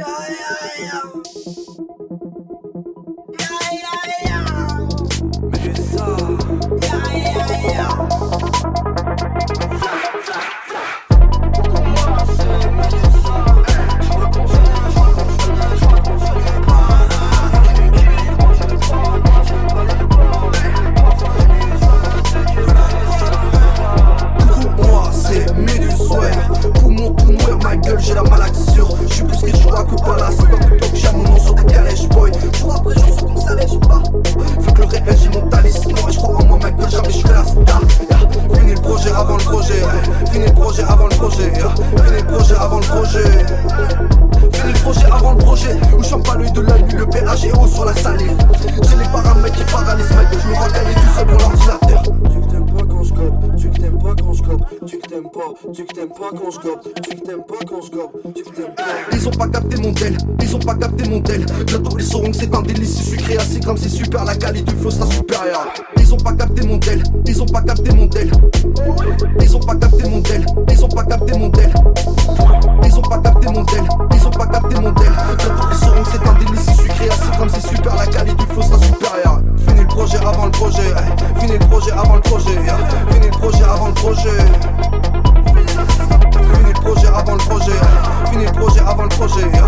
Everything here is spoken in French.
Mais je. j'ai la maladie sûre. J'suis plus qu'une joie que palace. Tant que j'ai mon nom sur des calèche, boy. Jour après jour, sous qu'on s'allège pas. Faut que le réel, j'ai mon talisman. Et j'crois en moi, mec, que jamais j'fais la star. Yeah. Fini le projet avant le projet. Yeah. Fini le projet avant le projet. Yeah. Fini le projet avant le projet. Fini le projet avant le projet. Où j'en pas l'œil de la nuit, le PHEO sur la salive. t'aimes pas, tu t'aimes pas quand je gobe, tu t'aimes pas quand je gobe, tu t'aimes pas. Ils ont pas capté mon tel, ils ont pas capté mon tel. Bientôt ils sauront que c'est un délice, c'est sucré, assez comme c'est super, la qualité du flow sera supérieure. Ils ont pas capté mon tel, ils ont pas capté mon tel. Ils ont pas capté mon tel. le projet. Fini le projet avant le projet. Fini le projet avant le projet. Fini le projet avant le projet.